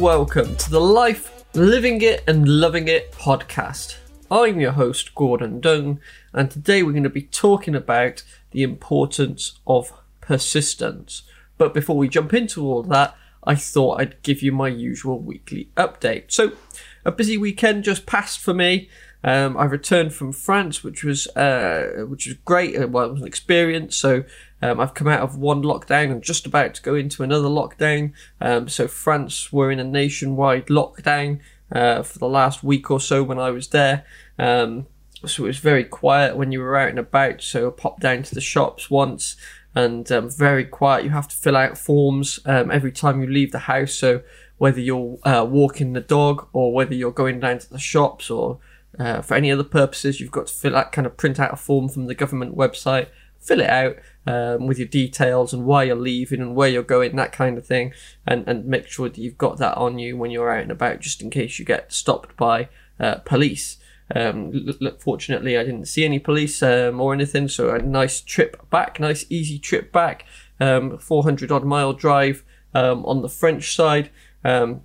welcome to the Life, Living It and Loving It podcast. I'm your host, Gordon Dung, and today we're going to be talking about the importance of persistence. But before we jump into all that, I thought I'd give you my usual weekly update. So, a busy weekend just passed for me. Um, I returned from France, which was uh, which was great. Uh, well, it was an experience. So um, I've come out of one lockdown and just about to go into another lockdown. Um, so France were in a nationwide lockdown uh, for the last week or so when I was there. Um, so it was very quiet when you were out and about. So I popped down to the shops once and um, very quiet. You have to fill out forms um, every time you leave the house. So whether you're uh, walking the dog or whether you're going down to the shops or uh, for any other purposes, you've got to fill out, kind of print out a form from the government website, fill it out um, with your details and why you're leaving and where you're going, that kind of thing, and, and make sure that you've got that on you when you're out and about, just in case you get stopped by uh, police. Um, fortunately, I didn't see any police um, or anything, so a nice trip back, nice easy trip back, um, 400 odd mile drive um, on the French side. Um,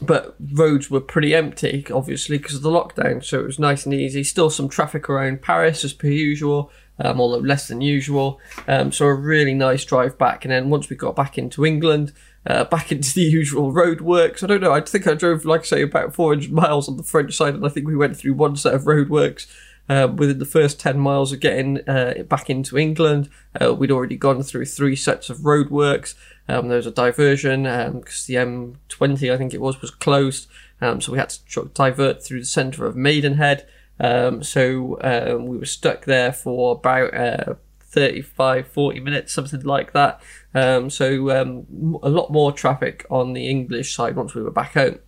but roads were pretty empty, obviously, because of the lockdown. So it was nice and easy. Still some traffic around Paris as per usual, um, although less than usual. Um, so a really nice drive back. And then once we got back into England, uh, back into the usual roadworks. I don't know. I think I drove, like I say, about 400 miles on the French side, and I think we went through one set of roadworks. Uh, within the first 10 miles of getting uh, back into England, uh, we'd already gone through three sets of roadworks. Um, there was a diversion because um, the M20, I think it was, was closed. Um, so we had to divert through the centre of Maidenhead. Um, so um, we were stuck there for about uh, 35, 40 minutes, something like that. Um, so a lot more traffic on the English side once we were back home.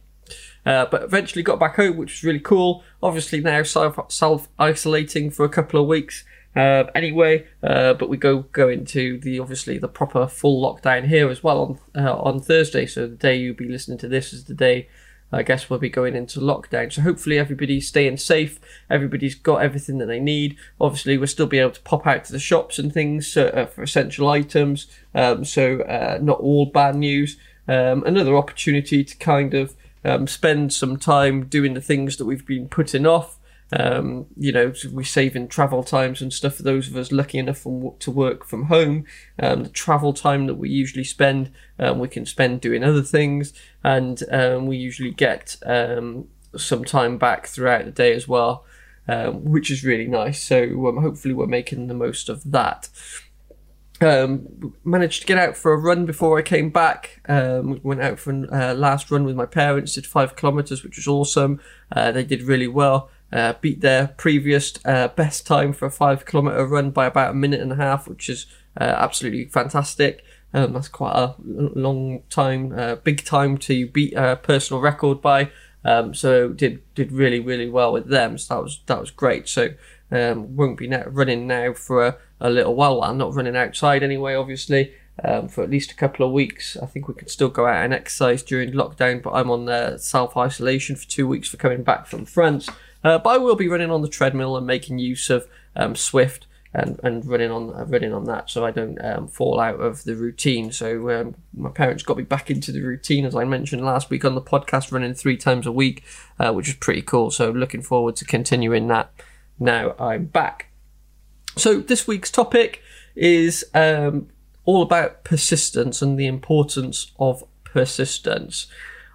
Uh, but eventually got back home, which was really cool. Obviously now self isolating for a couple of weeks. Uh, anyway, uh, but we go go into the obviously the proper full lockdown here as well on uh, on Thursday. So the day you'll be listening to this is the day I guess we'll be going into lockdown. So hopefully everybody's staying safe. Everybody's got everything that they need. Obviously, we'll still be able to pop out to the shops and things uh, for essential items. Um, so uh, not all bad news. Um, another opportunity to kind of um, spend some time doing the things that we've been putting off. Um, you know, we save in travel times and stuff for those of us lucky enough from, to work from home. Um, the travel time that we usually spend, um, we can spend doing other things, and um, we usually get um, some time back throughout the day as well, which is really nice. So hopefully, we're making the most of that. Um, managed to get out for a run before I came back. Um, went out for a uh, last run with my parents, did five kilometres, which was awesome. Uh, they did really well. Uh, beat their previous uh, best time for a five kilometre run by about a minute and a half, which is uh, absolutely fantastic. Um, that's quite a long time, uh, big time to beat a personal record by. Um, so did did really really well with them. So that was that was great. So um, won't be running now for a, a little while. I'm not running outside anyway, obviously. Um, for at least a couple of weeks. I think we can still go out and exercise during lockdown, but I'm on uh, self isolation for two weeks for coming back from France. Uh, but I will be running on the treadmill and making use of um, Zwift and, and running on uh, running on that, so I don't um, fall out of the routine. So um, my parents got me back into the routine, as I mentioned last week on the podcast, running three times a week, uh, which is pretty cool. So looking forward to continuing that. Now I'm back. So this week's topic is um, all about persistence and the importance of persistence.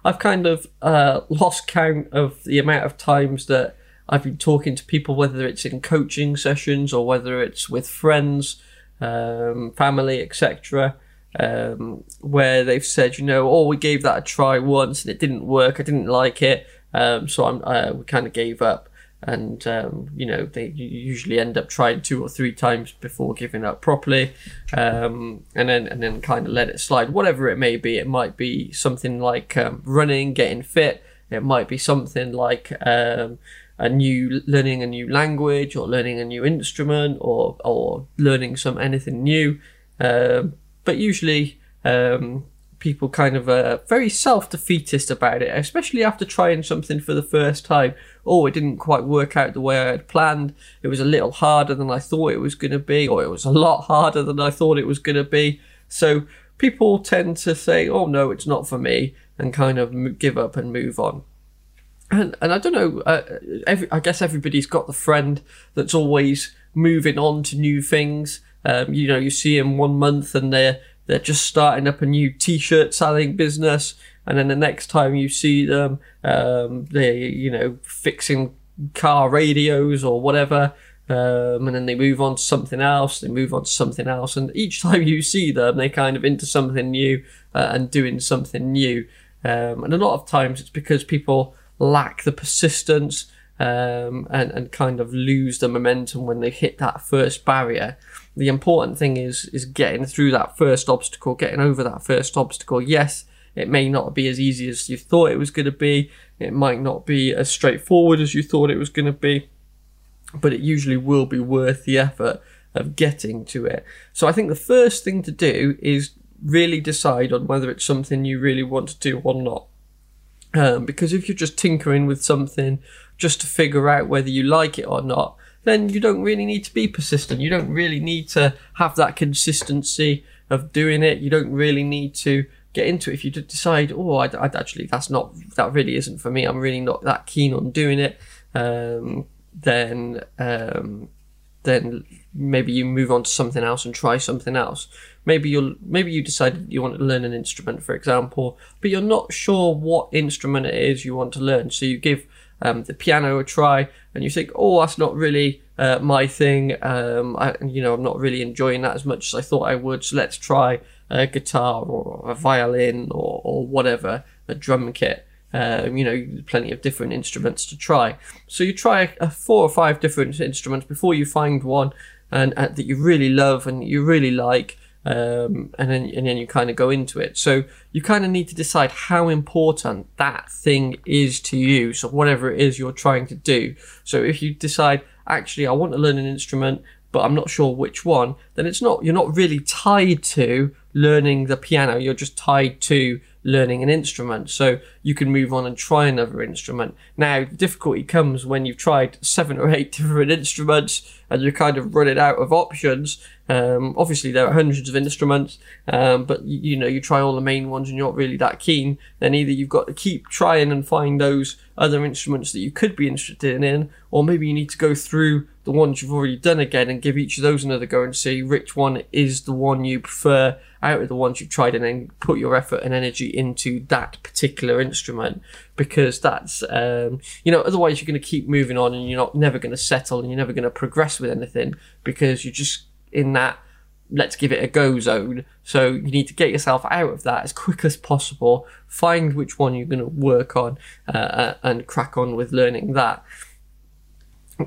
I've kind of uh, lost count of the amount of times that I've been talking to people, whether it's in coaching sessions or whether it's with friends, um, family, etc., um, where they've said, you know, oh, we gave that a try once and it didn't work. I didn't like it, um, so uh, we kind of gave up and um, you know they usually end up trying two or three times before giving up properly, um, and then and then kind of let it slide. Whatever it may be, it might be something like um, running, getting fit. It might be something like um, a new learning a new language or learning a new instrument or or learning some anything new. Um, but usually um, people kind of are very self defeatist about it, especially after trying something for the first time. Oh, it didn't quite work out the way I had planned. It was a little harder than I thought it was going to be, or it was a lot harder than I thought it was going to be. So people tend to say, oh, no, it's not for me. and kind of give up and move on. And and I don't know. Uh, every, I guess everybody's got the friend that's always moving on to new things. Um, you know, you see them one month and they're they're just starting up a new t-shirt selling business, and then the next time you see them, um, they're you know fixing car radios or whatever. Um, and then they move on to something else, they move on to something else, and each time you see them, they kind of into something new uh, and doing something new. Um, and a lot of times it's because people lack the persistence um, and, and kind of lose the momentum when they hit that first barrier. The important thing is is getting through that first obstacle, getting over that first obstacle. Yes, it may not be as easy as you thought it was going to be. It might not be as straightforward as you thought it was going to be, but it usually will be worth the effort of getting to it. So I think the first thing to do is really decide on whether it's something you really want to do or not. Um, because if you're just tinkering with something just to figure out whether you like it or not, then you don't really need to be persistent. You don't really need to have that consistency of doing it. You don't really need to get into it. If you decide, oh, I'd, I'd actually, that's not, that really isn't for me. I'm really not that keen on doing it. Um, then, um, then maybe you move on to something else and try something else. Maybe you'll maybe you decided you want to learn an instrument, for example, but you're not sure what instrument it is you want to learn. So you give um, the piano a try, and you think, oh, that's not really uh, my thing. Um, I, you know, I'm not really enjoying that as much as I thought I would. So let's try a guitar or a violin or, or whatever, a drum kit. Um, you know, plenty of different instruments to try. So you try a, four or five different instruments before you find one and, and that you really love and you really like. Um, and then and then you kind of go into it. So you kind of need to decide how important that thing is to you. So whatever it is you're trying to do. So if you decide actually I want to learn an instrument, but I'm not sure which one, then it's not you're not really tied to learning the piano. You're just tied to learning an instrument. So you can move on and try another instrument. Now, the difficulty comes when you've tried seven or eight different instruments and you're kind of running out of options. Um, obviously, there are hundreds of instruments, um, but you, you, know, you try all the main ones and you're not really that keen. Then either you've got to keep trying and find those other instruments that you could be interested in, or maybe you need to go through the ones you've already done again and give each of those another go and see which one is the one you prefer out of the ones you've tried and then put your effort and energy into that particular instrument because that's um, you know otherwise you're going to keep moving on and you're not never going to settle and you're never going to progress with anything because you're just in that let's give it a go zone. So you need to get yourself out of that as quick as possible. Find which one you're going to work on uh, uh, and crack on with learning that.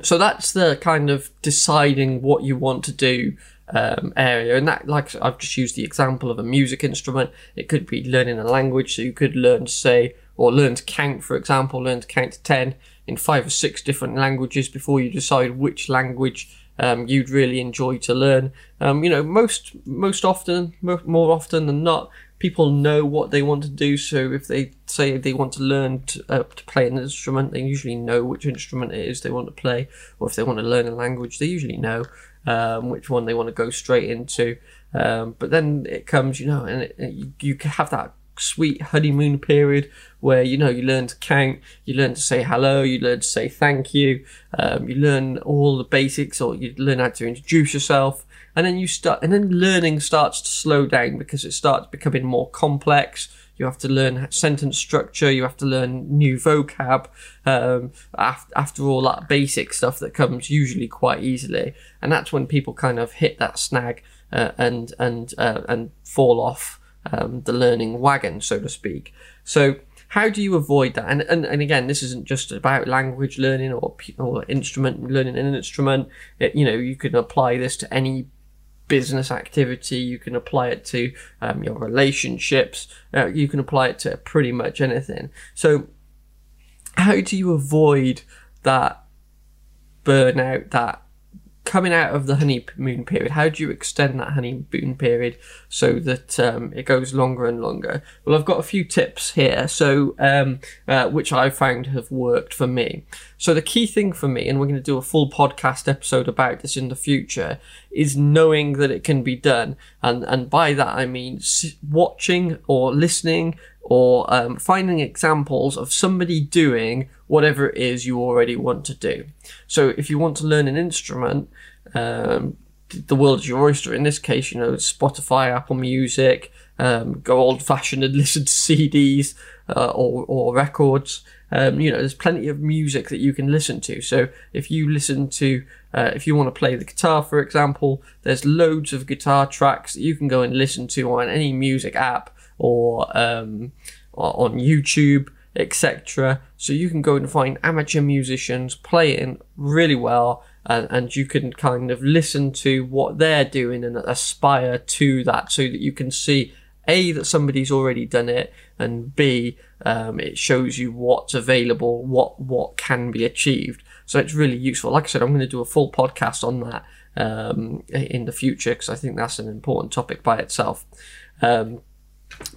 So that's the kind of deciding what you want to do um, area. And that, like I've just used the example of a music instrument. It could be learning a language. So you could learn to say, or learn to count, for example, learn to count to 10 in five or six different languages before you decide which language um, you'd really enjoy to learn. Um, you know, most most often, more often than not, people know what they want to do. So if they say they want to learn to, uh, to play an instrument, they usually know which instrument it is they want to play. Or if they want to learn a language, they usually know um, which one they want to go straight into. Um, but then it comes, you know, and it, it, you, have that sweet honeymoon period where you know you learn to count, you learn to say hello, you learn to say thank you, um, you learn all the basics, or you learn how to introduce yourself, and then you start, and then learning starts to slow down because it starts becoming more complex. You have to learn sentence structure. You have to learn new vocab. Um, after, after all that basic stuff that comes usually quite easily, and that's when people kind of hit that snag uh, and and uh, and fall off um, the learning wagon, so to speak. So how do you avoid that? And, and, and again, this isn't just about language learning or, or instrument learning an instrument. It, you know, you can apply this to any business activity. You can apply it to um, your relationships. Uh, you can apply it to pretty much anything. So, how do you avoid that burnout, that coming out of the honeymoon period, how do you extend that honeymoon period so that um, it goes longer and longer? Well, I've got a few tips here, so um, uh, which I found have worked for me. So the key thing for me, and we're going to do a full podcast episode about this in the future, is knowing that it can be done, and and by that I mean watching or listening or um, finding examples of somebody doing whatever it is you already want to do. So if you want to learn an instrument, um, the world is your oyster. In this case, you know, Spotify, Apple Music, um, go old fashioned and listen to CDs uh, or, or records. Um, you know, there's plenty of music that you can listen to. So if you listen to, uh, if you want to play the guitar, for example, there's loads of guitar tracks that you can go and listen to on any music app or, um, on YouTube, etc. So you can go and find amateur musicians playing really well and, and you can kind of listen to what they're doing and aspire to that so that you can see a that somebody's already done it and b um, it shows you what's available what what can be achieved. So it's really useful. Like i said i'm going to do a full podcast on that um, in the future because i think that's an important topic by itself. Um,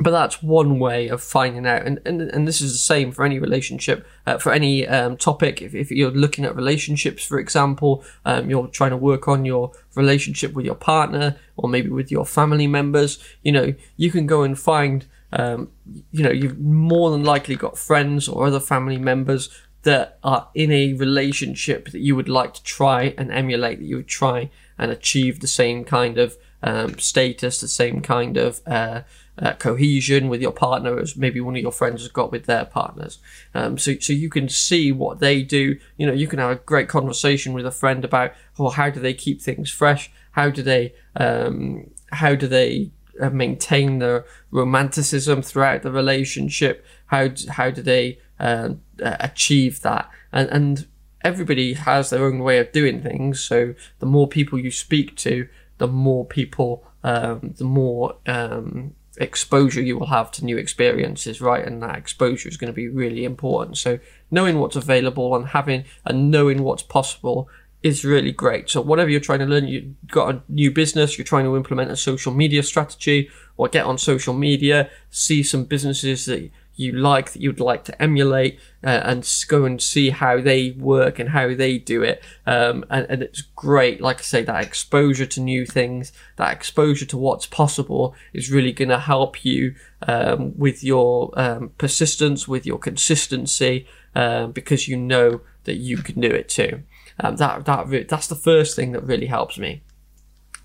but that's one way of finding out and, and and this is the same for any relationship uh, for any um, topic. If, if you're looking at relationships for example um, you're trying to work on your relationship with your partner or maybe with your family members you know you can go and find um, you know you've more than likely got friends or other family members that are in a relationship that you would like to try and emulate that you would try and achieve the same kind of um, status the same kind of uh, uh, cohesion with your partner as maybe one of your friends has got with their partners. Um, so, so you can see what they do. You know, you can have a great conversation with a friend about, oh, how do they keep things fresh? How do they, um, how do they uh, maintain the romanticism throughout the relationship? How, how do they uh, achieve that? And, and everybody has their own way of doing things. So the more people you speak to, the more people, um, the more um, exposure you will have to new experiences, right? And that exposure is going to be really important. So knowing what's available and having and knowing what's possible is really great. So whatever you're trying to learn, you've got a new business, you're trying to implement a social media strategy or get on social media, see some businesses that you like that you'd like to emulate uh, and go and see how they work and how they do it. Um, and, and, it's great. Like I say, that exposure to new things, that exposure to what's possible is really going to help you um, with your um, persistence, with your consistency, um, because you know that you can do it too. Um, that that that's the first thing that really helps me.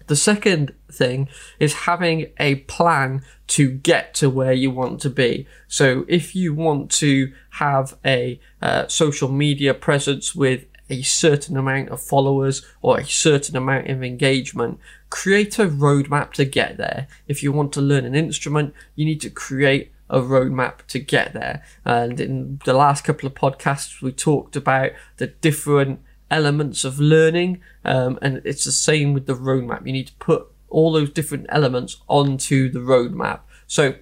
The second thing is having a plan to get to where you want to be. So if you want to have a uh, social media presence with a certain amount of followers or a certain amount of engagement, create a roadmap to get there. If you want to learn an instrument, you need to create a roadmap to get there. And in the last couple of podcasts, we talked about the different elements of learning. Um, and it's the same with the roadmap. You need to put all those different elements onto the roadmap. So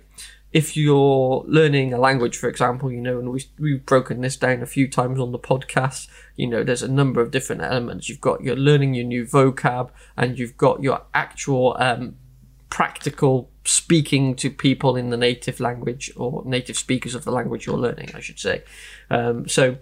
if you're learning a language, for example, you know, and we, we've broken this down a few times on the podcast, you know, there's a number of different elements. You've got your learning your new vocab and you've got your actual, um, practical speaking to people in the native language or native speakers of the language you're learning, I should say. Um, so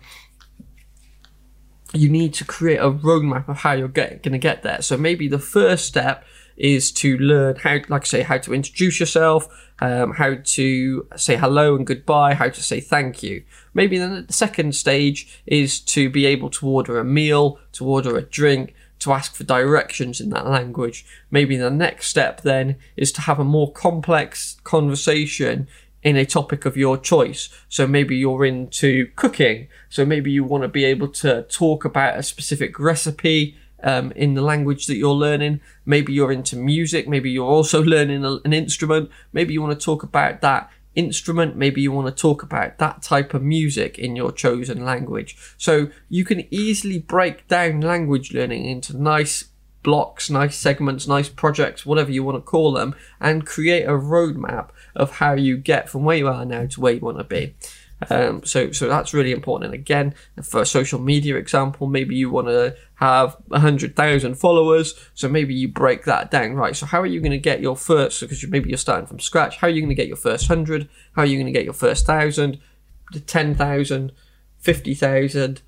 you need to create a roadmap of how you're going to get there. So maybe the first step is to learn how, like I say, how to introduce yourself, um, how to say hello and goodbye, how to say thank you. Maybe then the second stage is to be able to order a meal, to order a drink, to ask for directions in that language. Maybe the next step then is to have a more complex conversation in a topic of your choice. So maybe you're into cooking. So maybe you want to be able to talk about a specific recipe um, in the language that you're learning. Maybe you're into music. Maybe you're also learning a, an instrument. Maybe you want to talk about that instrument. Maybe you want to talk about that type of music in your chosen language. So you can easily break down language learning into nice blocks, nice segments, nice projects, whatever you want to call them, and create a roadmap of how you get from where you are now to where you want to be. Um, so, so that's really important. And again, for a social media example, maybe you want to have a hundred thousand followers. So maybe you break that down, right? So how are you going to get your first? Because maybe you're starting from scratch. How are you going to get your first hundred? How are you going to get your first thousand, ten thousand, fifty thousand,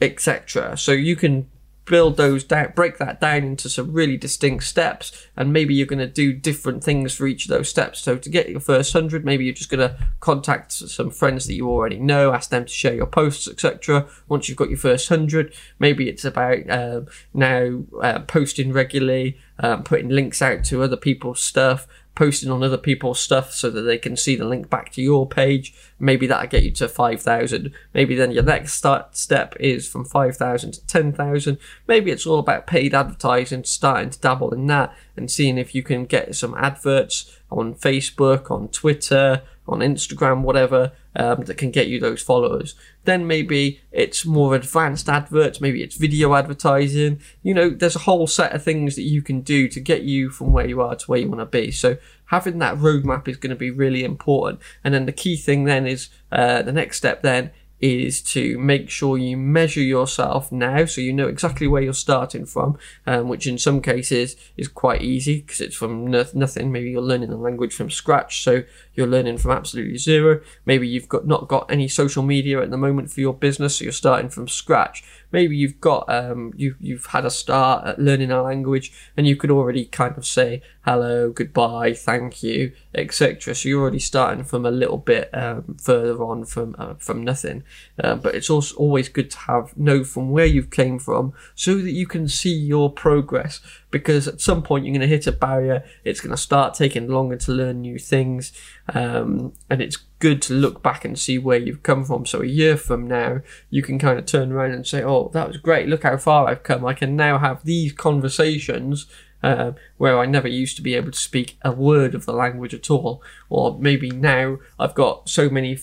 etc. So you can build those down, break that down into some really distinct steps, and maybe you're going to do different things for each of those steps. So to get your first hundred, maybe you're just going to contact some friends that you already know, ask them to share your posts, etc. Once you've got your first hundred, maybe it's about um, now uh, posting regularly, um, putting links out to other people's stuff, posting on other people's stuff so that they can see the link back to your page. Maybe that'll get you to 5,000. Maybe then your next start step is from 5,000 to 10,000. Maybe it's all about paid advertising, starting to dabble in that and seeing if you can get some adverts on Facebook, on Twitter, on Instagram, whatever, um, that can get you those followers. Then maybe it's more advanced adverts, maybe it's video advertising. You know, there's a whole set of things that you can do to get you from where you are to where you want to be. So having that roadmap is going to be really important. And then the key thing then is uh, the next step then is to make sure you measure yourself now so you know exactly where you're starting from, um, which in some cases is quite easy because it's from nothing. Maybe you're learning a language from scratch, so you're learning from absolutely zero. Maybe you've got not got any social media at the moment for your business, so you're starting from scratch. Maybe you've got um, you you've had a start at learning a language and you could already kind of say hello, goodbye, thank you, etc. So you're already starting from a little bit um, further on from uh, from nothing. Uh, but it's also always good to have know from where you've came from so that you can see your progress because at some point you're going to hit a barrier. It's going to start taking longer to learn new things. Um, and it's good to look back and see where you've come from. So a year from now, you can kind of turn around and say, Oh, that was great. Look how far I've come. I can now have these conversations uh, where I never used to be able to speak a word of the language at all. Or maybe now I've got so many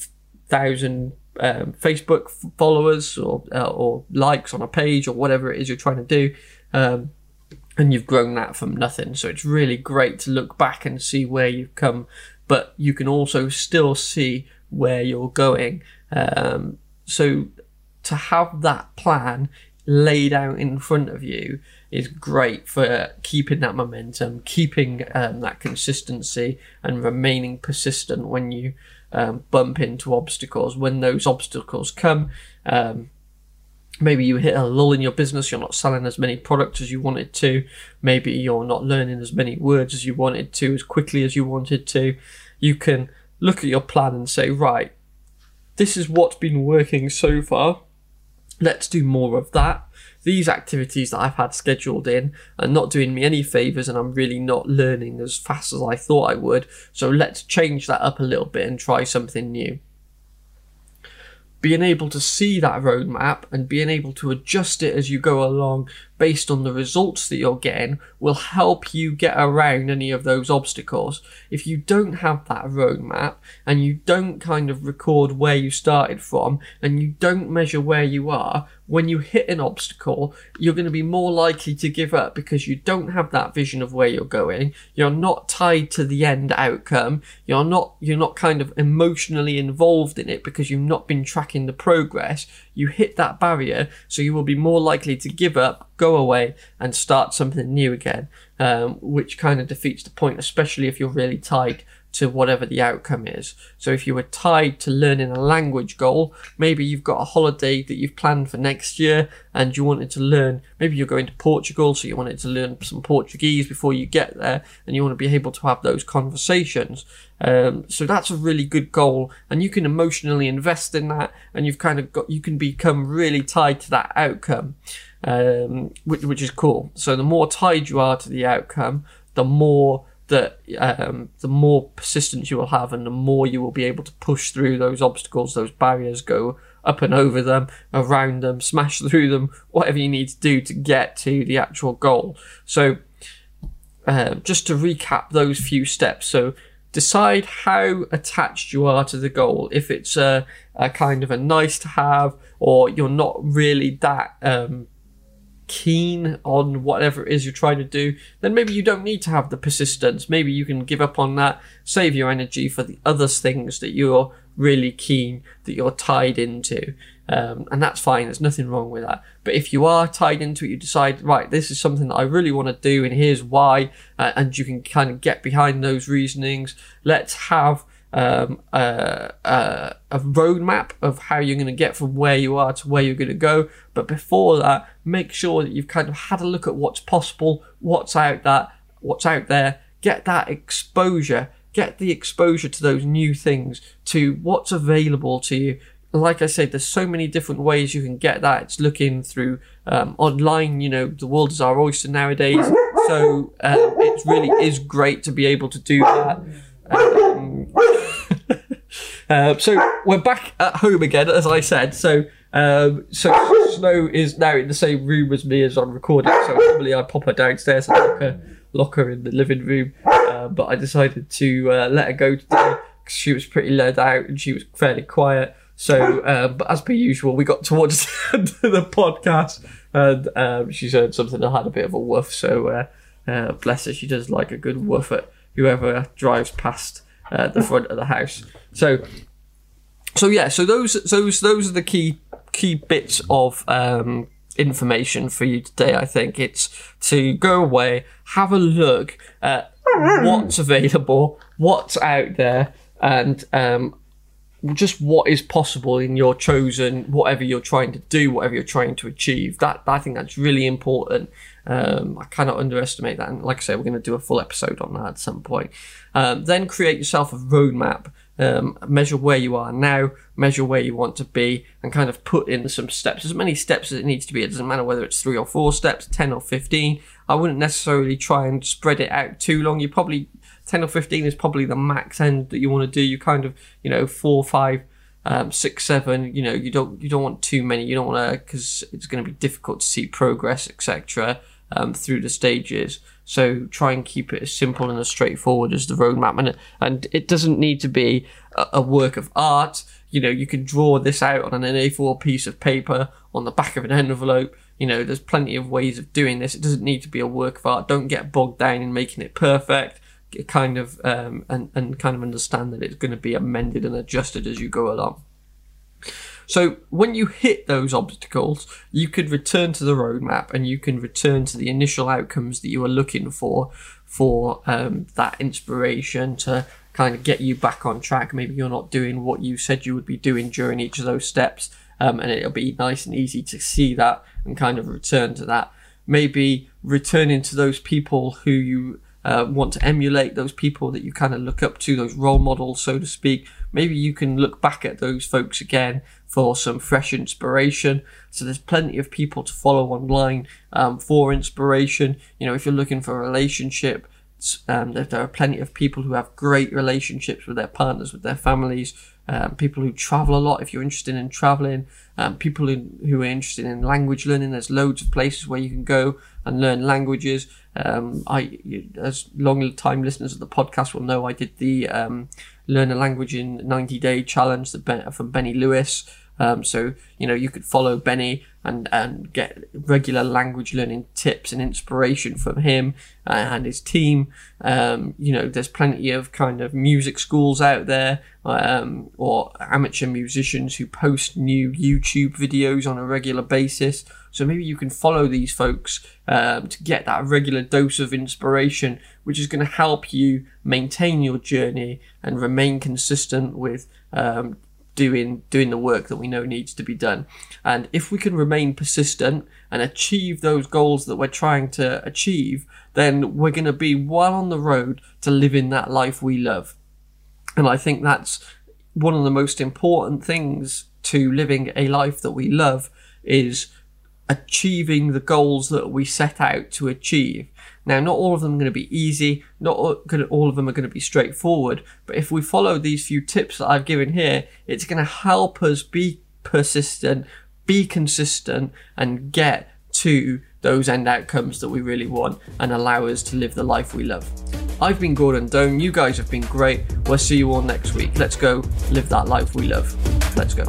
thousand um, Facebook followers or uh, or likes on a page or whatever it is you're trying to do. Um, and you've grown that from nothing. So it's really great to look back and see where you've come, but you can also still see where you're going. Um, so to have that plan laid out in front of you is great for keeping that momentum, keeping um, that consistency, and remaining persistent when you um, bump into obstacles. When those obstacles come, um, maybe you hit a lull in your business, you're not selling as many products as you wanted to, maybe you're not learning as many words as you wanted to, as quickly as you wanted to, you can look at your plan and say, right, this is what's been working so far. Let's do more of that. These activities that I've had scheduled in are not doing me any favours and I'm really not learning as fast as I thought I would. So let's change that up a little bit and try something new being able to see that roadmap and being able to adjust it as you go along based on the results that you're getting will help you get around any of those obstacles. If you don't have that roadmap and you don't kind of record where you started from and you don't measure where you are, when you hit an obstacle, you're going to be more likely to give up because you don't have that vision of where you're going. You're not tied to the end outcome. You're not, you're not kind of emotionally involved in it because you've not been tracking the progress. You hit that barrier, so you will be more likely to give up, go away, and start something new again, um, which kind of defeats the point, especially if you're really tied to whatever the outcome is. So if you were tied to learning a language goal, maybe you've got a holiday that you've planned for next year and you wanted to learn, maybe you're going to Portugal, so you wanted to learn some Portuguese before you get there and you want to be able to have those conversations. Um, so that's a really good goal and you can emotionally invest in that and you've kind of got, you can become really tied to that outcome. Um, which, which is cool. So the more tied you are to the outcome, the more that um, the more persistence you will have and the more you will be able to push through those obstacles, those barriers, go up and over them, around them, smash through them, whatever you need to do to get to the actual goal. So, uh, just to recap those few steps. So, decide how attached you are to the goal. If it's a, a kind of a nice to have, or you're not really that um, keen on whatever it is you're trying to do, then maybe you don't need to have the persistence. Maybe you can give up on that, save your energy for the other things that you're really keen, that you're tied into. Um, and that's fine. There's nothing wrong with that. But if you are tied into it, you decide, right, this is something that I really want to do, and here's why, uh, and you can kind of get behind those reasonings. Let's have um, a, a, a roadmap of how you're going to get from where you are to where you're going to go. But before that, make sure that you've kind of had a look at what's possible, what's out that, what's out there. Get that exposure. Get the exposure to those new things, to what's available to you. Like I said, there's so many different ways you can get that. It's looking through um, online. You know, the world is our oyster nowadays, so um, it really is great to be able to do that. Um, uh, so we're back at home again, as I said. So um, so Snow is now in the same room as me as I'm recording. So normally I pop her downstairs and lock her, lock her in the living room. Uh, but I decided to uh, let her go today because she was pretty let out and she was fairly quiet. So, uh, but as per usual, we got towards the end of the podcast and um, she's heard something that had a bit of a woof. So, uh, uh, bless her, she does like a good woof at whoever drives past uh, the front of the house. So, so yeah, so those those those are the key key bits of um, information for you today. I think it's to go away, have a look at what's available, what's out there, and um, just what is possible in your chosen whatever you're trying to do, whatever you're trying to achieve. That I think that's really important. Um, I cannot underestimate that. And like I say, we're going to do a full episode on that at some point. Um, then create yourself a roadmap. Um, measure where you are now, measure where you want to be, and kind of put in some steps. As many steps as it needs to be. It doesn't matter whether it's three or four steps, 10 or 15. I wouldn't necessarily try and spread it out too long. You probably 10 or 15 is probably the max end that you want to do. You kind of, you know, four, five, um, six, seven. You know, you don't you don't want too many. You don't want to because it's going to be difficult to see progress, etc. Um, through the stages. So try and keep it as simple and as straightforward as the roadmap, and and it doesn't need to be a, a work of art. You know, you can draw this out on an A4 piece of paper on the back of an envelope. You know, there's plenty of ways of doing this. It doesn't need to be a work of art. Don't get bogged down in making it perfect kind of um, and and kind of understand that it's going to be amended and adjusted as you go along. So when you hit those obstacles, you could return to the roadmap and you can return to the initial outcomes that you were looking for for um, that inspiration to kind of get you back on track. Maybe you're not doing what you said you would be doing during each of those steps, um, and it'll be nice and easy to see that and kind of return to that. Maybe returning to those people who you uh, want to emulate those people that you kind of look up to, those role models, so to speak, maybe you can look back at those folks again for some fresh inspiration. So there's plenty of people to follow online um, for inspiration. You know, if you're looking for a relationship, um, there, there are plenty of people who have great relationships with their partners, with their families, um, people who travel a lot if you're interested in traveling, um, people in, who are interested in language learning. There's loads of places where you can go and learn languages. Um, I, as long time listeners of the podcast will know, I did the um, learn a language in 90 day challenge ben, from Benny Lewis. Um, so you know you could follow Benny and and get regular language learning tips and inspiration from him and his team. Um, you know, there's plenty of kind of music schools out there um, or amateur musicians who post new YouTube videos on a regular basis. So maybe you can follow these folks um, to get that regular dose of inspiration, which is going to help you maintain your journey and remain consistent with um, doing doing the work that we know needs to be done. And if we can remain persistent and achieve those goals that we're trying to achieve, then we're going to be well on the road to living that life we love. And I think that's one of the most important things to living a life that we love is achieving the goals that we set out to achieve. Now, not all of them are going to be easy, not all of them are going to be straightforward, but if we follow these few tips that I've given here, it's going to help us be persistent, be consistent, and get to those end outcomes that we really want and allow us to live the life we love. I've been Gordon Doan, you guys have been great. We'll see you all next week. Let's go live that life we love. Let's go.